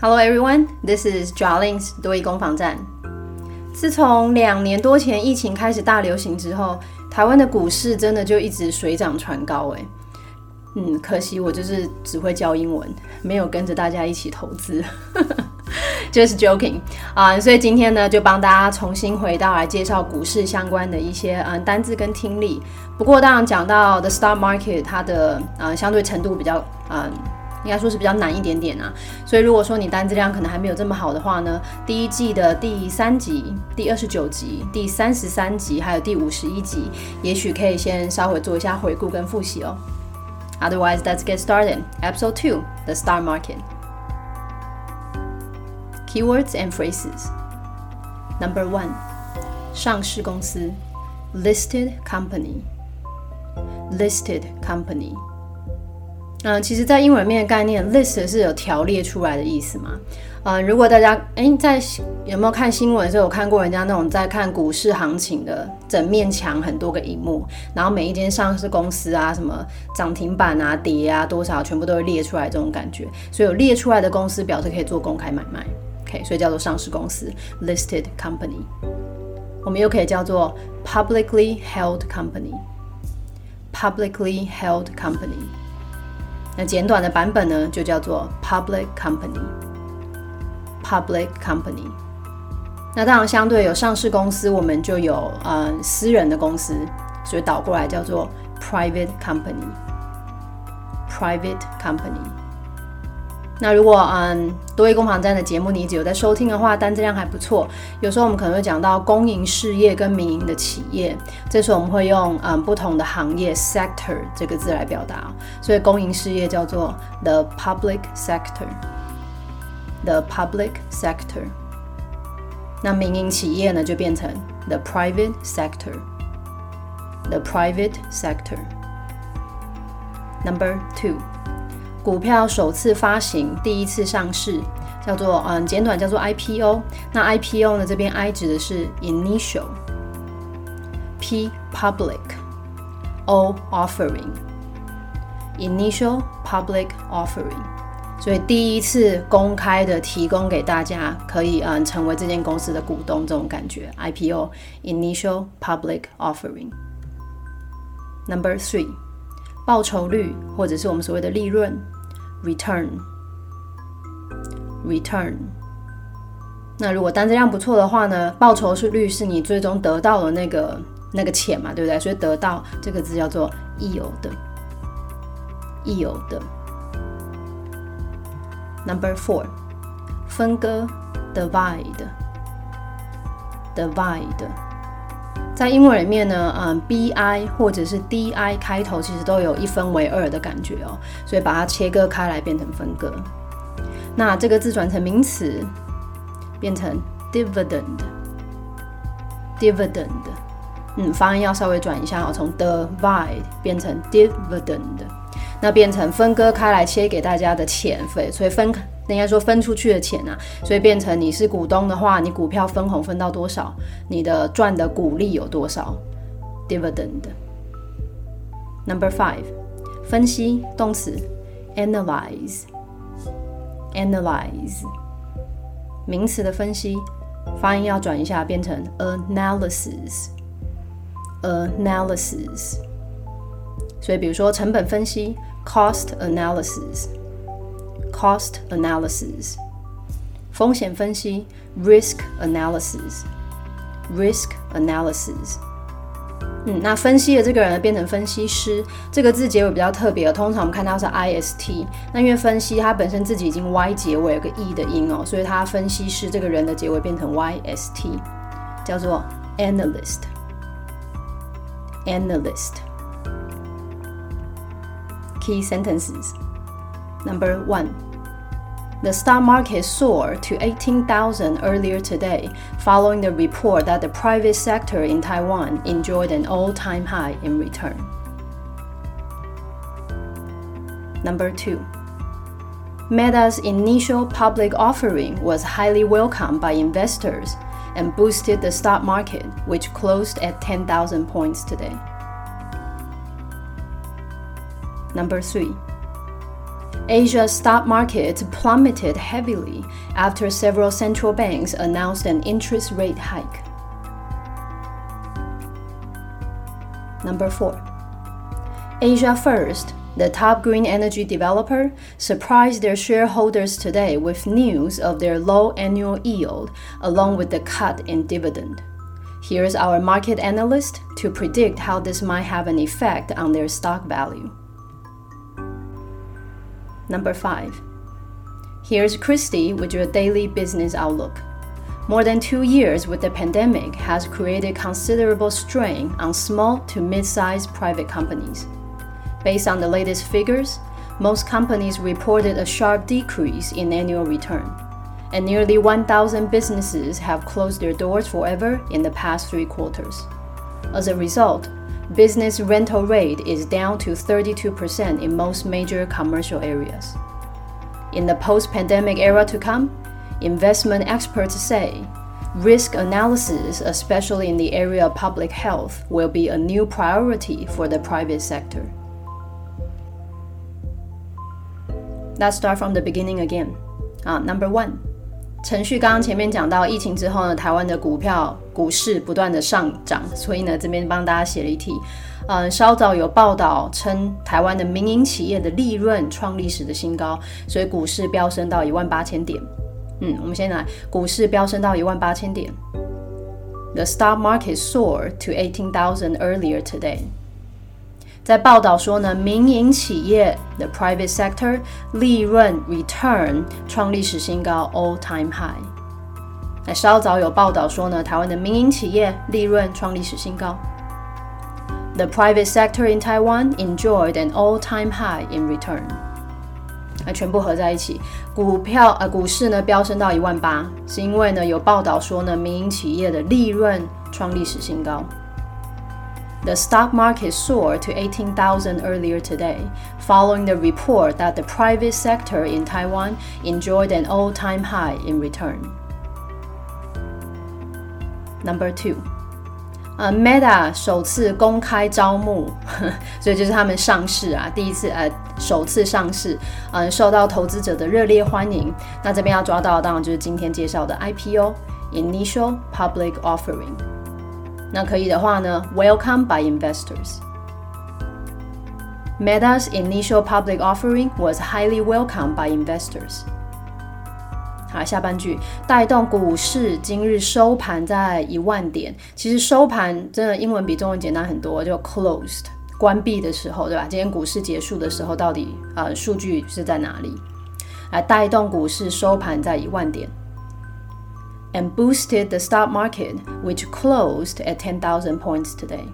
Hello everyone, this is Jarlings 多益攻防战。自从两年多前疫情开始大流行之后，台湾的股市真的就一直水涨船高哎。嗯，可惜我就是只会教英文，没有跟着大家一起投资，就是 joking 啊。所以今天呢，就帮大家重新回到来介绍股市相关的一些嗯单字跟听力。不过当然讲到 the stock market，它的嗯相对程度比较嗯。应该说是比较难一点点啊，所以如果说你单字量可能还没有这么好的话呢，第一季的第三集、第二十九集、第三十三集还有第五十一集，也许可以先稍微做一下回顾跟复习哦。Otherwise, let's get started. Episode two: The Stock Market. Keywords and phrases. Number one: 上市公司，listed company. Listed company. 嗯，其实，在英文面的概念，list 是有条列出来的意思嘛？嗯，如果大家哎，在有没有看新闻的时候，有看过人家那种在看股市行情的整面墙很多个荧幕，然后每一间上市公司啊，什么涨停板啊、跌啊多少，全部都会列出来，这种感觉。所以有列出来的公司，表示可以做公开买卖，OK，所以叫做上市公司 （listed company）。我们又可以叫做 publicly held company，publicly held company。那简短的版本呢，就叫做 public company，public company。那当然，相对有上市公司，我们就有呃私人的公司，所以倒过来叫做 private company，private company。那如果嗯多益攻防战的节目你一直有在收听的话，单质量还不错。有时候我们可能会讲到公营事业跟民营的企业，这时候我们会用嗯不同的行业 sector 这个字来表达。所以公营事业叫做 the public sector，the public sector。那民营企业呢就变成 the private sector，the private sector。Number two。股票首次发行，第一次上市，叫做嗯，简短叫做 IPO。那 IPO 呢，这边 I 指的是 initial，P public，O offering，initial public offering。所以第一次公开的提供给大家，可以嗯成为这间公司的股东，这种感觉 IPO，initial public offering。Number three，报酬率或者是我们所谓的利润。Return，return。那如果单子量不错的话呢？报酬是率，是你最终得到的那个那个钱嘛，对不对？所以得到这个字叫做 yield，yield。Number four，分割，divide，divide。在英文里面呢，嗯，b i 或者是 d i 开头，其实都有一分为二的感觉哦，所以把它切割开来变成分割。那这个字转成名词，变成 dividend，dividend，嗯，发音要稍微转一下哦，从 divide 变成 dividend，那变成分割开来切给大家的钱费，所以分。应该说分出去的钱啊，所以变成你是股东的话，你股票分红分到多少，你的赚的股利有多少？Dividend。Number five，分析动词，analyze，analyze，名词的分析，发音要转一下，变成 analysis，analysis。所以比如说成本分析，cost analysis。Cost analysis，风险分析；risk analysis，risk analysis。嗯，那分析的这个人变成分析师，这个字结尾比较特别，通常我们看到是 ist。那因为分析它本身自己已经 y 结尾有个 e 的音哦，所以它分析师这个人的结尾变成 yst，叫做 analyst，analyst。Key sentences number one。 The stock market soared to 18,000 earlier today, following the report that the private sector in Taiwan enjoyed an all time high in return. Number two, Meta's initial public offering was highly welcomed by investors and boosted the stock market, which closed at 10,000 points today. Number three, Asia's stock market plummeted heavily after several central banks announced an interest rate hike. Number 4. Asia First, the top green energy developer, surprised their shareholders today with news of their low annual yield along with the cut in dividend. Here's our market analyst to predict how this might have an effect on their stock value. Number 5. Here's Christy with your daily business outlook. More than two years with the pandemic has created considerable strain on small to mid sized private companies. Based on the latest figures, most companies reported a sharp decrease in annual return, and nearly 1,000 businesses have closed their doors forever in the past three quarters. As a result, business rental rate is down to 32% in most major commercial areas. In the post pandemic era to come, investment experts say risk analysis, especially in the area of public health, will be a new priority for the private sector. Let's start from the beginning again. 啊、uh,，Number one，程序刚刚前面讲到，疫情之后呢，台湾的股票股市不断的上涨，所以呢，这边帮大家写了一题。嗯，稍早有报道称，台湾的民营企业的利润创历史的新高，所以股市飙升到一万八千点。嗯，我们先来，股市飙升到一万八千点。The stock market soared to eighteen thousand earlier today. 在报道说呢，民营企业的 private sector 利润 return 创历史新高 all time high。那稍早有报道说呢，台湾的民营企业利润创历史新高。The private sector in Taiwan enjoyed an all-time high in return。那全部合在一起，股票呃股市呢飙升到一万八，是因为呢有报道说呢民营企业的利润创历史新高。The stock market soared to 18,000 earlier today, following the report that the private sector in Taiwan enjoyed an all time high in return. Number two. 呃，Meta 首次公开招募，所以就是他们上市啊，第一次呃首次上市，嗯，受到投资者的热烈欢迎。那这边要抓到的当然就是今天介绍的 IPO（Initial Public Offering）。 那可以的话呢，Welcome by investors。Meta's initial public offering was highly welcomed by investors。好，下半句带动股市今日收盘在一万点。其实收盘真的英文比中文简单很多，就 closed 关闭的时候，对吧？今天股市结束的时候，到底呃数据是在哪里？来带动股市收盘在一万点。and boosted the stock market, which closed at 10,000 points today.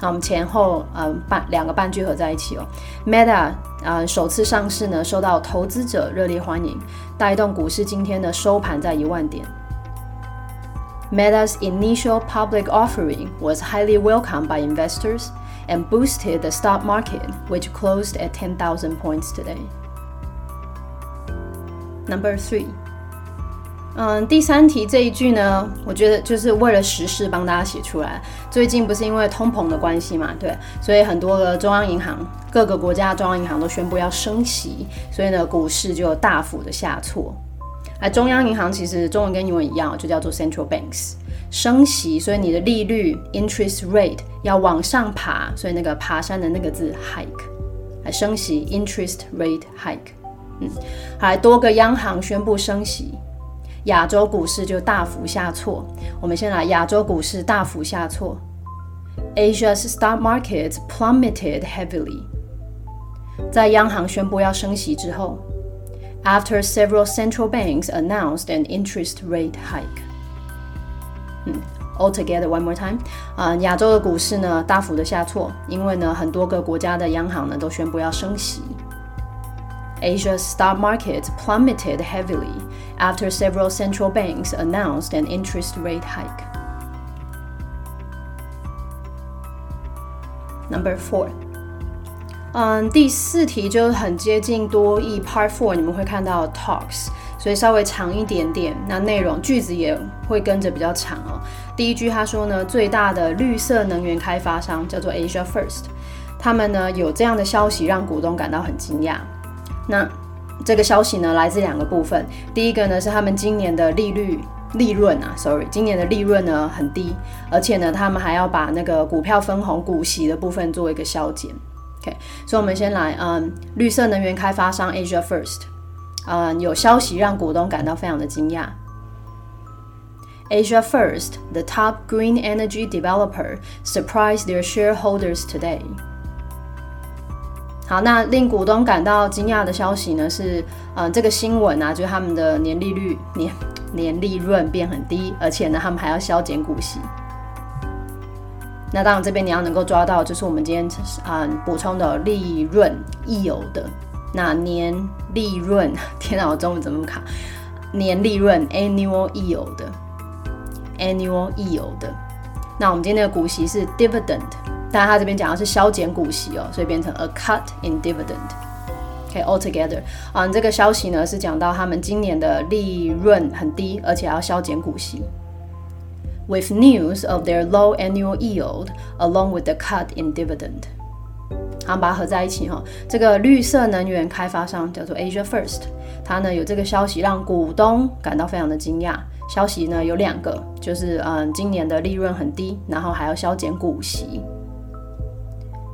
好，我们前后呃半两个半句合在一起哦。Meta 呃首次上市呢，受到投资者热烈欢迎，带动股市今天的收盘在一万点。Meta's initial public offering was highly welcomed by investors and boosted the stock market, which closed at 10,000 points today. Number three. 嗯，第三题这一句呢，我觉得就是为了时事帮大家写出来。最近不是因为通膨的关系嘛，对，所以很多的中央银行，各个国家中央银行都宣布要升息，所以呢，股市就大幅的下挫。而中央银行其实中文跟英文一样，就叫做 central banks，升息，所以你的利率 interest rate 要往上爬，所以那个爬山的那个字 hike，来升息 interest rate hike。嗯，还多个央行宣布升息。亚洲股市就大幅下挫。我们先来亚洲股市大幅下挫。Asia's stock market plummeted heavily。在央行宣布要升息之后，after several central banks announced an interest rate hike。，all together one more time。啊，亚洲的股市呢大幅的下挫，因为呢很多个国家的央行呢都宣布要升息。Asia's stock market plummeted heavily after several central banks announced an interest rate hike. Number four. 嗯，第四题就很接近多义 Part Four，你们会看到 talks，所以稍微长一点点。那内容句子也会跟着比较长哦。第一句他说呢，最大的绿色能源开发商叫做 Asia First，他们呢有这样的消息让股东感到很惊讶。那这个消息呢，来自两个部分。第一个呢是他们今年的利率利润啊，sorry，今年的利润呢很低，而且呢他们还要把那个股票分红股息的部分做一个削减。OK，所以我们先来，嗯，绿色能源开发商 Asia First，嗯，有消息让股东感到非常的惊讶。Asia First, the top green energy developer, surprised their shareholders today. 好，那令股东感到惊讶的消息呢是，嗯，这个新闻啊，就是他们的年利率年年利润变很低，而且呢，他们还要削减股息。那当然，这边你要能够抓到，就是我们今天啊补充的利润溢有的那年利润，天哪，我中文怎么卡？年利润 annual e 有的 annual e 有的。那我们今天的股息是 dividend。但他这边讲的是削减股息哦，所以变成 a cut in dividend。OK，altogether，啊，这个消息呢是讲到他们今年的利润很低，而且要削减股息。With news of their low annual yield, along with the cut in dividend，好，把它合在一起哈。这个绿色能源开发商叫做 Asia First，它呢有这个消息让股东感到非常的惊讶。消息呢有两个，就是嗯，今年的利润很低，然后还要削减股息。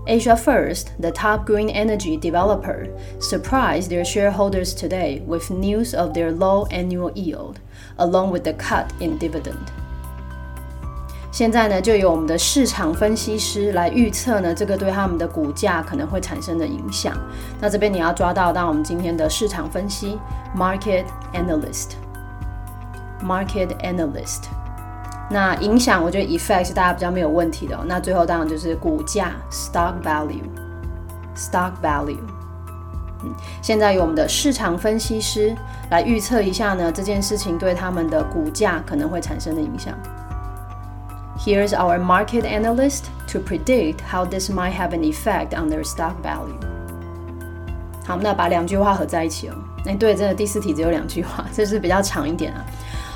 Asia First, the top green energy developer, surprised their shareholders today with news of their low annual yield, along with the cut in dividend. 现在呢，就由我们的市场分析师来预测呢，这个对他们的股价可能会产生的影响。那这边你要抓到，当我们今天的市场分析，market analyst，market analyst。 那影响，我觉得 effect 是大家比较没有问题的。那最后当然就是股价 stock value，stock value。嗯，现在由我们的市场分析师来预测一下呢，这件事情对他们的股价可能会产生的影响。Here's our market analyst to predict how this might have an effect on their stock value。好，那把两句话合在一起哦。哎，对，真的第四题只有两句话，这是比较长一点啊。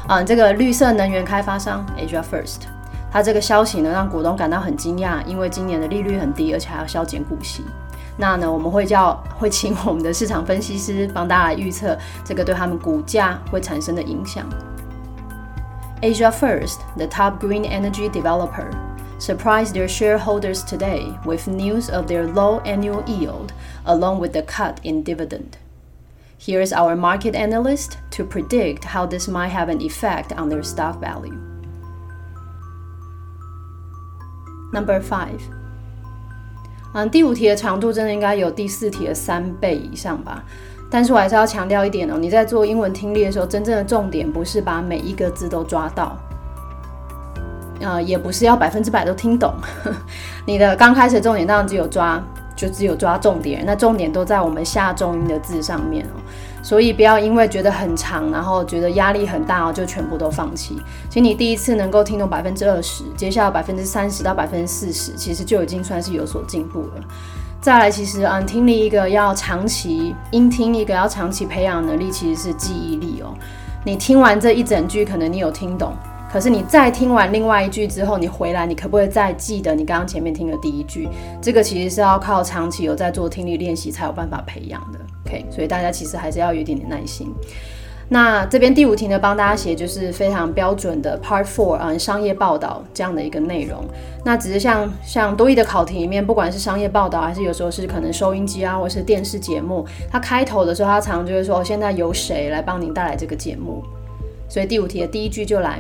啊，这个绿色能源开发商 Asia First，它这个消息呢让股东感到很惊讶，因为今年的利率很低，而且还要削减股息。那呢，我们会叫会请我们的市场分析师帮大家来预测这个对他们股价会产生的影响。Asia First, the top green energy developer, surprised their shareholders today with news of their low annual yield, along with the cut in dividend. Here's our market analyst to predict how this might have an effect on their stock value. Number five. 嗯，第五题的长度真的应该有第四题的三倍以上吧。但是我还是要强调一点哦，你在做英文听力的时候，真正的重点不是把每一个字都抓到，呃，也不是要百分之百都听懂。你的刚开始重点当然只有抓。就只有抓重点，那重点都在我们下重音的字上面哦，所以不要因为觉得很长，然后觉得压力很大哦，就全部都放弃。其实你第一次能够听懂百分之二十，接下来百分之三十到百分之四十，其实就已经算是有所进步了。再来，其实嗯，听力一个要长期音听一个要长期培养能力，其实是记忆力哦。你听完这一整句，可能你有听懂。可是你再听完另外一句之后，你回来，你可不可以再记得你刚刚前面听的第一句？这个其实是要靠长期有在做听力练习才有办法培养的。OK，所以大家其实还是要有一点点耐心。那这边第五题呢，帮大家写就是非常标准的 Part Four 啊，商业报道这样的一个内容。那只是像像多义的考题里面，不管是商业报道，还是有时候是可能收音机啊，或是电视节目，它开头的时候，它常常就会说：“现在由谁来帮您带来这个节目？”所以第五题的第一句就来。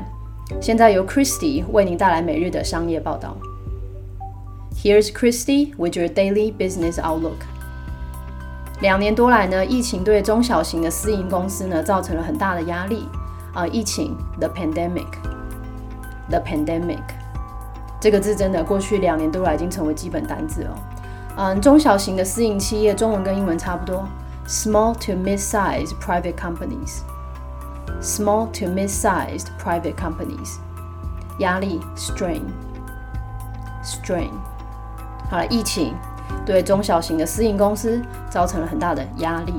现在由 Christy 为您带来每日的商业报道。Here's Christy with your daily business outlook。两年多来呢，疫情对中小型的私营公司呢造成了很大的压力。啊，疫情 the pandemic，the pandemic 这个字真的过去两年多来已经成为基本单字了。嗯，中小型的私营企业中文跟英文差不多，small to mid-size private companies。small to mid-sized private companies，压力 strain strain。好了，疫情对中小型的私营公司造成了很大的压力。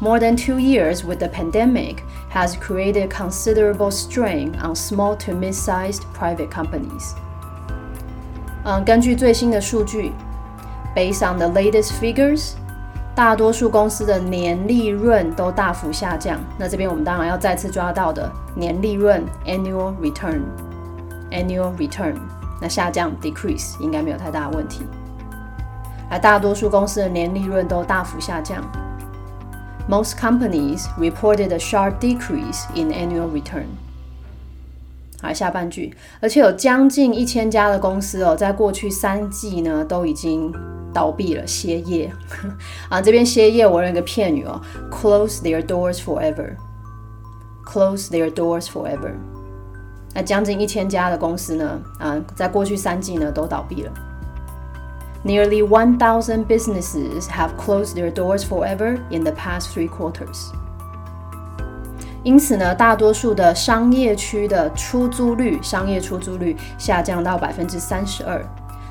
More than two years with the pandemic has created considerable strain on small to mid-sized private companies. 嗯，根据最新的数据，based on the latest figures， 大多数公司的年利润都大幅下降。那这边我们当然要再次抓到的年利润 （annual return），annual return，那下降 （decrease） 应该没有太大问题。而大多数公司的年利润都大幅下降。Most companies reported a sharp decrease in annual return. 好，下半句，而且有将近一千家的公司哦，在过去三季呢都已经倒闭了，歇业。啊，这边歇业，我用一个片语哦，close their doors forever。close their doors forever。那将近一千家的公司呢，啊，在过去三季呢都倒闭了。Nearly one thousand businesses have closed their doors forever in the past three quarters. 因此呢，大多数的商业区的出租率，商业出租率下降到百分之三十二。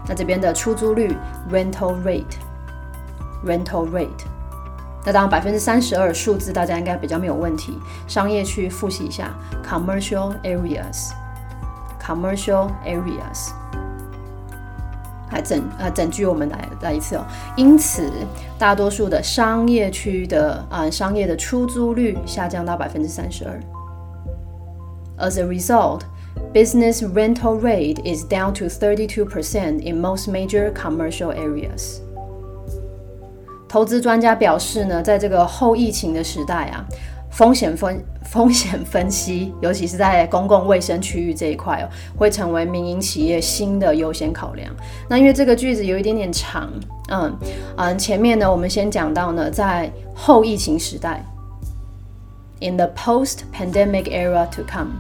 那这边的出租率 （rental rate），rental rate。那当然，百分之三十二数字大家应该比较没有问题。商业区复习一下：commercial areas，commercial areas。来整呃整句我们来来一次哦。因此，大多数的商业区的啊商业的出租率下降到百分之三十二。As a result, business rental rate is down to thirty two percent in most major commercial areas. 投资专家表示呢，在这个后疫情的时代啊。风险分风险分析，尤其是在公共卫生区域这一块哦，会成为民营企业新的优先考量。那因为这个句子有一点点长，嗯嗯，前面呢，我们先讲到呢，在后疫情时代，in the post-pandemic era to come。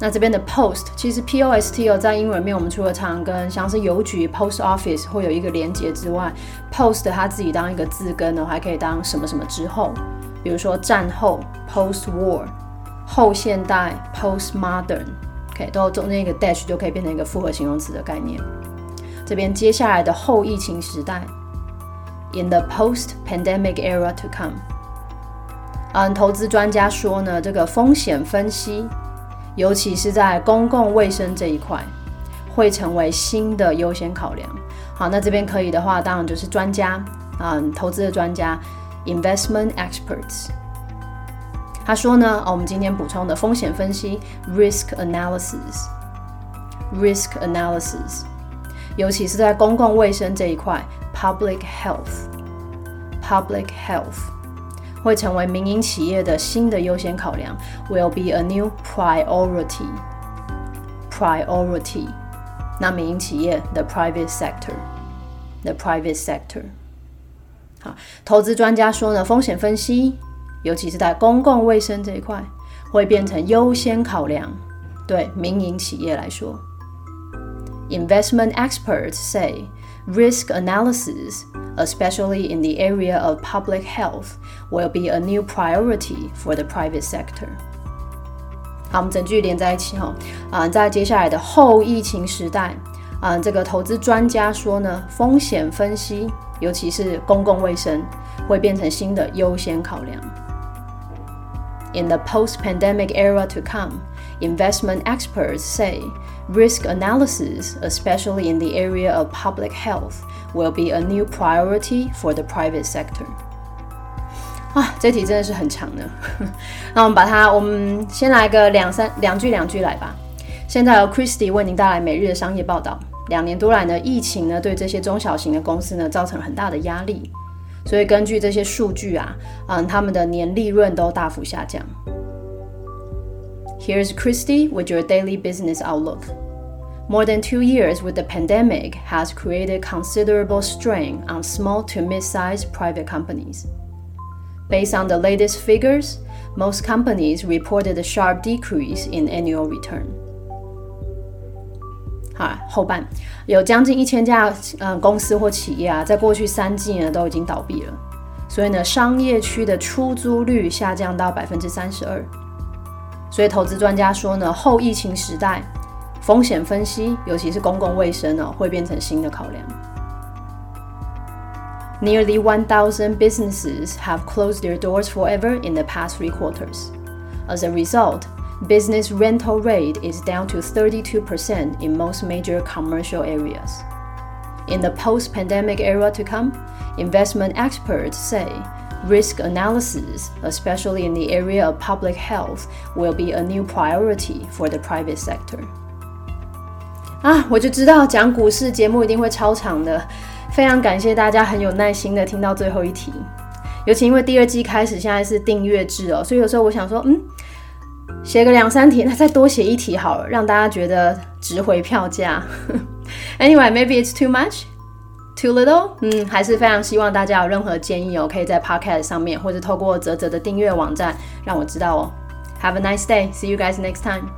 那这边的 post 其实 P O S T 哦，在英文面我们除了常跟像是邮局 post office 会有一个连接之外，post 它自己当一个字根呢，还可以当什么什么之后。比如说战后 （post war）、后现代 （post modern），OK，都中间一个 dash 就可以变成一个复合形容词的概念。这边接下来的后疫情时代，in the post-pandemic era to come。嗯，投资专家说呢，这个风险分析，尤其是在公共卫生这一块，会成为新的优先考量。好，那这边可以的话，当然就是专家，嗯，投资的专家。Investment experts，他说呢，哦，我们今天补充的风险分析 （risk analysis），risk analysis，尤其是在公共卫生这一块 （public health），public health 会成为民营企业的新的优先考量，will be a new priority，priority。那民营企业 （the private sector），the private sector。 好，投资专家说呢，风险分析，尤其是在公共卫生这一块，会变成优先考量。对民营企业来说，investment experts say risk analysis, especially in the area of public health, will be a new priority for the private sector. 好，我们整句连在一起哈。啊，在接下来的后疫情时代，啊，这个投资专家说呢，风险分析。尤其是公共卫生会变成新的优先考量。In the post-pandemic era to come, investment experts say risk analysis, especially in the area of public health, will be a new priority for the private sector. 啊，这题真的是很长的。那我们把它，我们先来个两三两句两句来吧。现在由 Christy 为您带来每日的商业报道。 两年多来呢，疫情呢对这些中小型的公司呢造成了很大的压力，所以根据这些数据啊，嗯，他们的年利润都大幅下降。Here's Christy with your daily business outlook. More than two years with the pandemic has created considerable strain on small to mid-sized private companies. Based on the latest figures, most companies reported a sharp decrease in annual return. 啊，后半有将近一千家嗯公司或企业啊，在过去三季呢都已经倒闭了，所以呢，商业区的出租率下降到百分之三十二。所以投资专家说呢，后疫情时代，风险分析，尤其是公共卫生呢，会变成新的考量。Nearly one thousand businesses have closed their doors forever in the past three quarters. As a result, business rental rate is down to 32% in most major commercial areas. In the post pandemic era to come, investment experts say risk analysis, especially in the area of public health, will be a new priority for the private sector. 啊，我就知道讲股市节目一定会超长的，非常感谢大家很有耐心的听到最后一题。尤其因为第二季开始，现在是订阅制哦，所以有时候我想说，嗯， 写个两三题，那再多写一题好了，让大家觉得值回票价。Anyway, maybe it's too much, too little。嗯，还是非常希望大家有任何建议哦，可以在 Podcast 上面，或者透过泽泽的订阅网站让我知道哦。Have a nice day. See you guys next time.